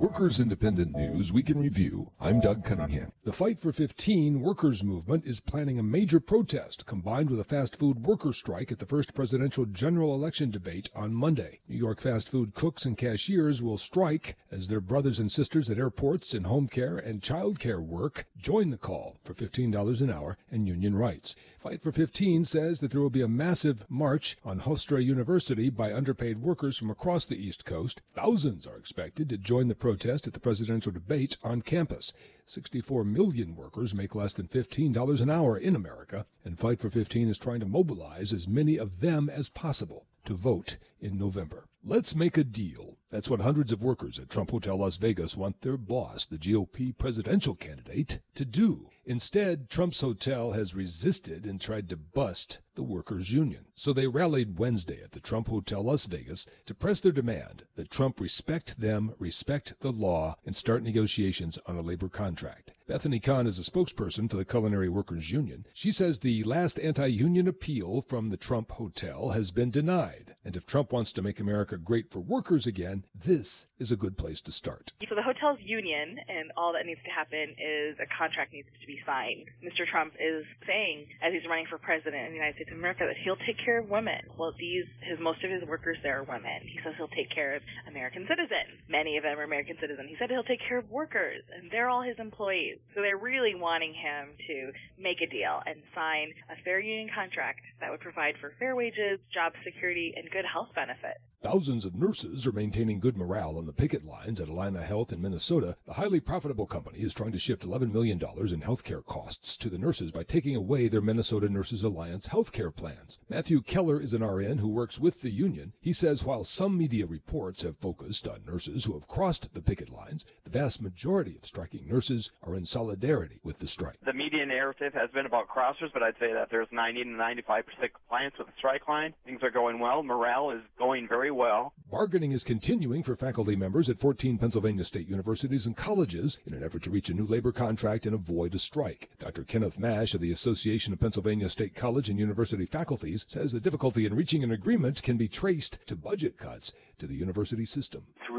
Workers Independent News Week in Review. I'm Doug Cunningham. The Fight for 15 workers movement is planning a major protest combined with a fast food worker strike at the first presidential general election debate on Monday. New York fast food cooks and cashiers will strike as their brothers and sisters at airports in home care and child care work join the call for $15 an hour and union rights. Fight for 15 says that there will be a massive march on Hofstra University by underpaid workers from across the East Coast. Thousands are expected to join the protest at the presidential debate on campus. 64 million workers make less than $15 an hour in America, and Fight for 15 is trying to mobilize as many of them as possible to vote in November. Let's make a deal. That's what hundreds of workers at Trump Hotel Las Vegas want their boss, the GOP presidential candidate, to do. Instead, Trump's hotel has resisted and tried to bust the workers' union. So they rallied Wednesday at the Trump Hotel Las Vegas to press their demand that Trump respect them, respect the law, and start negotiations on a labor contract. Bethany Khan is a spokesperson for the Culinary Workers Union. She says the last anti-union appeal from the Trump Hotel has been denied. And if Trump wants to make America great for workers again, this is a good place to start. So the hotel's union, and all that needs to happen is a contract needs to be signed. Mr. Trump is saying, as he's running for president in the United States of America, that he'll take care of women. Well, these, his most of his workers there are women. He says he'll take care of American citizens. Many of them are American citizens. He said he'll take care of workers, and they're all his employees. So they're really wanting him to make a deal and sign a fair union contract that would provide for fair wages, job security, and good health benefits. Thousands of nurses are maintaining good morale on the picket lines at Allina Health in Minnesota. The highly profitable company is trying to shift $11 million in healthcare costs to the nurses by taking away their Minnesota Nurses Alliance healthcare plans. Matthew Keller is an RN who works with the union. He says while some media reports have focused on nurses who have crossed the picket lines, the vast majority of striking nurses are in solidarity with the strike. The media narrative has been about crossers, but I'd say that there's 90 to 95% compliance with the strike line. Things are going well. Morale is going very well. Bargaining is continuing for faculty members at 14 Pennsylvania state universities and colleges in an effort to reach a new labor contract and avoid a strike. Dr. Kenneth Mash of the Association of Pennsylvania State College and University Faculties says the difficulty in reaching an agreement can be traced to budget cuts to the university system. In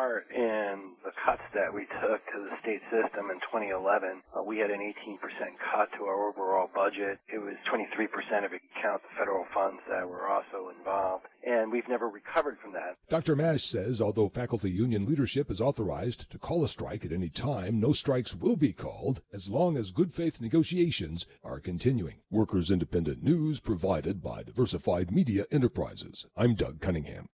part in the cuts that we took to the state system in 2011. Uh, we had an 18% cut to our overall budget. It was 23% if you count the federal funds that were also involved. And we've never recovered from that. Dr. Mash says although faculty union leadership is authorized to call a strike at any time, no strikes will be called as long as good faith negotiations are continuing. Workers Independent News provided by Diversified Media Enterprises. I'm Doug Cunningham.